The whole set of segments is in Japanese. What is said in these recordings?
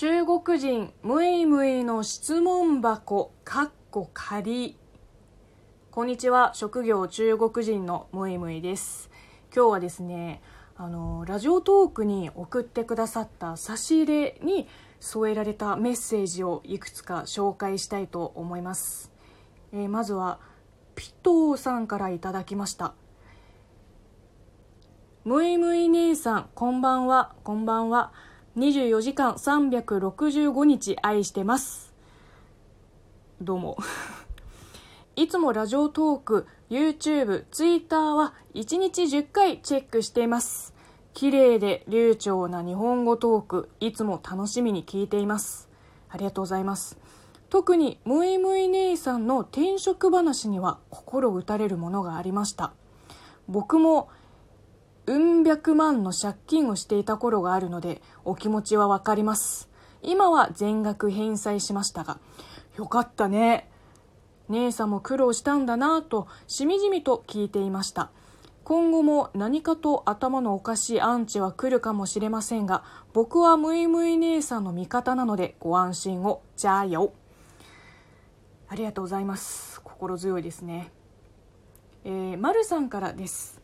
中国人ムイムイの質問箱かっこ仮こんにちは。職業中国人のムイムイです。今日はですねあのラジオトークに送ってくださった差し入れに添えられたメッセージをいくつか紹介したいと思います、えー、まずはピトーさんからいただきました。むいむい姉さんこんばんは。こんばんは。24時間365日愛してます。どうも。いつもラジオトーク YouTube、Twitter は1日10回チェックしています。綺麗で流暢な日本語トークいつも楽しみに聞いています。ありがとうございます。特にむいむい姉さんの転職話には心打たれるものがありました。僕もうん百万の借金をしていた頃があるのでお気持ちはわかります。今は全額返済しましたがよかったね。姉さんも苦労したんだなぁとしみじみと聞いていました。今後も何かと頭のおかしいアンチは来るかもしれませんが僕はムイムイ姉さんの味方なのでご安心を。じゃあよ。ありがとうございます。心強いですね。えー、まるさんからです。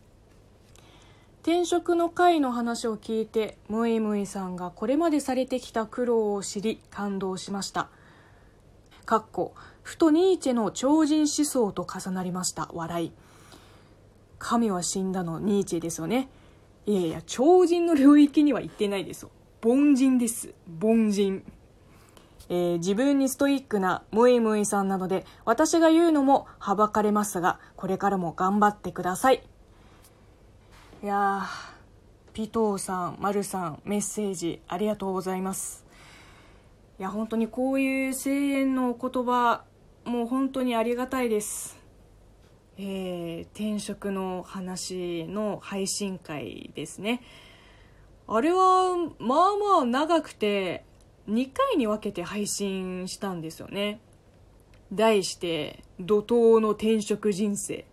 転職の会の話を聞いてムイムイさんがこれまでされてきた苦労を知り感動しました。かっこふとニーチェの超人思想と重なりました。笑い。神は死んだのニーチェですよね。いやいや超人の領域には行ってないですよ。凡人です。凡人。えー、自分にストイックなムイムイさんなので私が言うのもはばかれますがこれからも頑張ってください。いやーピトーさん、マルさん、メッセージありがとうございます。いや、本当にこういう声援のお言葉、もう本当にありがたいです。えー、転職の話の配信会ですね。あれは、まあまあ長くて、2回に分けて配信したんですよね。題して、怒涛の転職人生。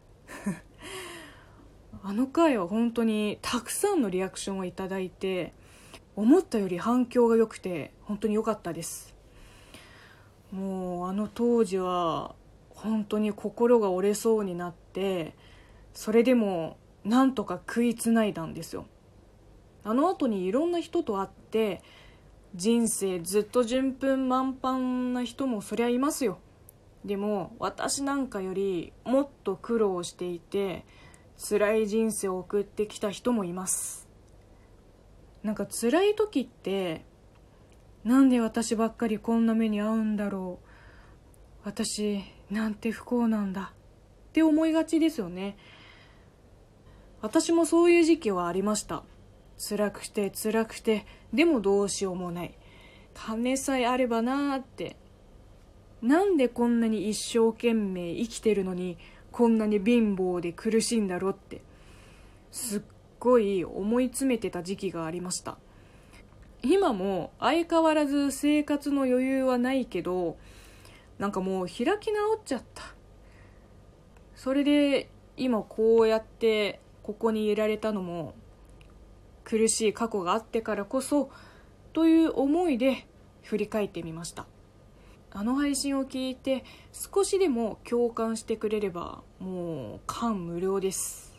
あの回は本当にたくさんのリアクションをいただいて、思ったより反響が良くて、本当に良かったです。もうあの当時は本当に心が折れそうになってそれでもなんとか食いつないだんですよあの後にいろんな人と会って人生ずっと順風満帆な人もそりゃいますよでも私なんかよりもっと苦労していて辛い人生を送ってきた人もいます。なんか辛い時ってなんで私ばっかりこんな目に遭うんだろう。私なんて不幸なんだ。って思いがちですよね。私もそういう時期はありました。辛くて辛くてでもどうしようもない。金さえあればなーって。なんでこんなに一生懸命生きてるのにこんなに貧乏で苦しいんだろうってすっごい思い詰めてた時期がありました。今も相変わらず生活の余裕はないけどなんかもう開き直っちゃった。それで今こうやってここにいられたのも苦しい過去があってからこそという思いで振り返ってみました。あの配信を聞いて少しでも共感してくれればもう感無量です。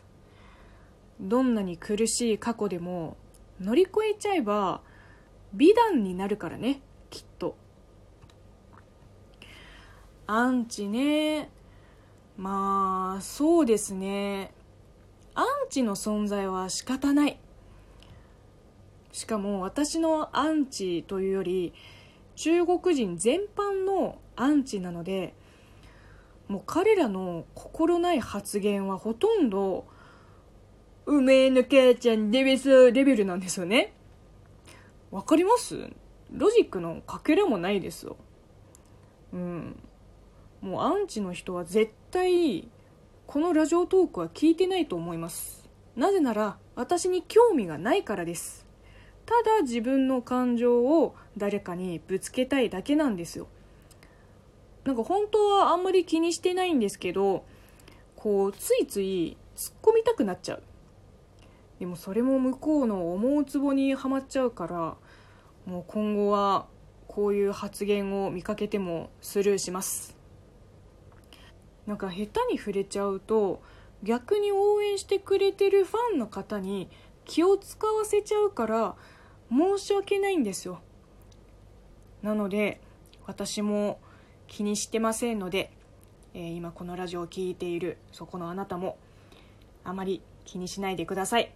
どんなに苦しい過去でも乗り越えちゃえば美談になるからねきっと。アンチね。まあそうですね。アンチの存在は仕方ない。しかも私のアンチというより中国人全般のアンチなのでもう彼らの心ない発言はほとんど「うめえの母ちゃんデビス」レベルなんですよね。わかります？ロジックのかけらもないですよ。うん。もうアンチの人は絶対このラジオトークは聞いてないと思います。なぜなら私に興味がないからです。ただ自分の感情を誰かにぶつけたいだけなんですよ。なんか本当はあんまり気にしてないんですけどこうついつい突っ込みたくなっちゃう。でもそれも向こうの思うツボにはまっちゃうからもう今後はこういう発言を見かけてもスルーします。なんか下手に触れちゃうと逆に応援してくれてるファンの方に気を使わせちゃうから申し訳ないんですよ。なので私も気にしてませんので、えー、今このラジオを聴いているそこのあなたもあまり気にしないでください。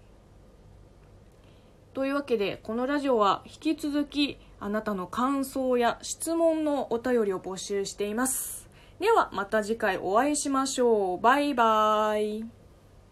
というわけでこのラジオは引き続きあなたの感想や質問のお便りを募集しています。ではまた次回お会いしましょう。バイバーイ。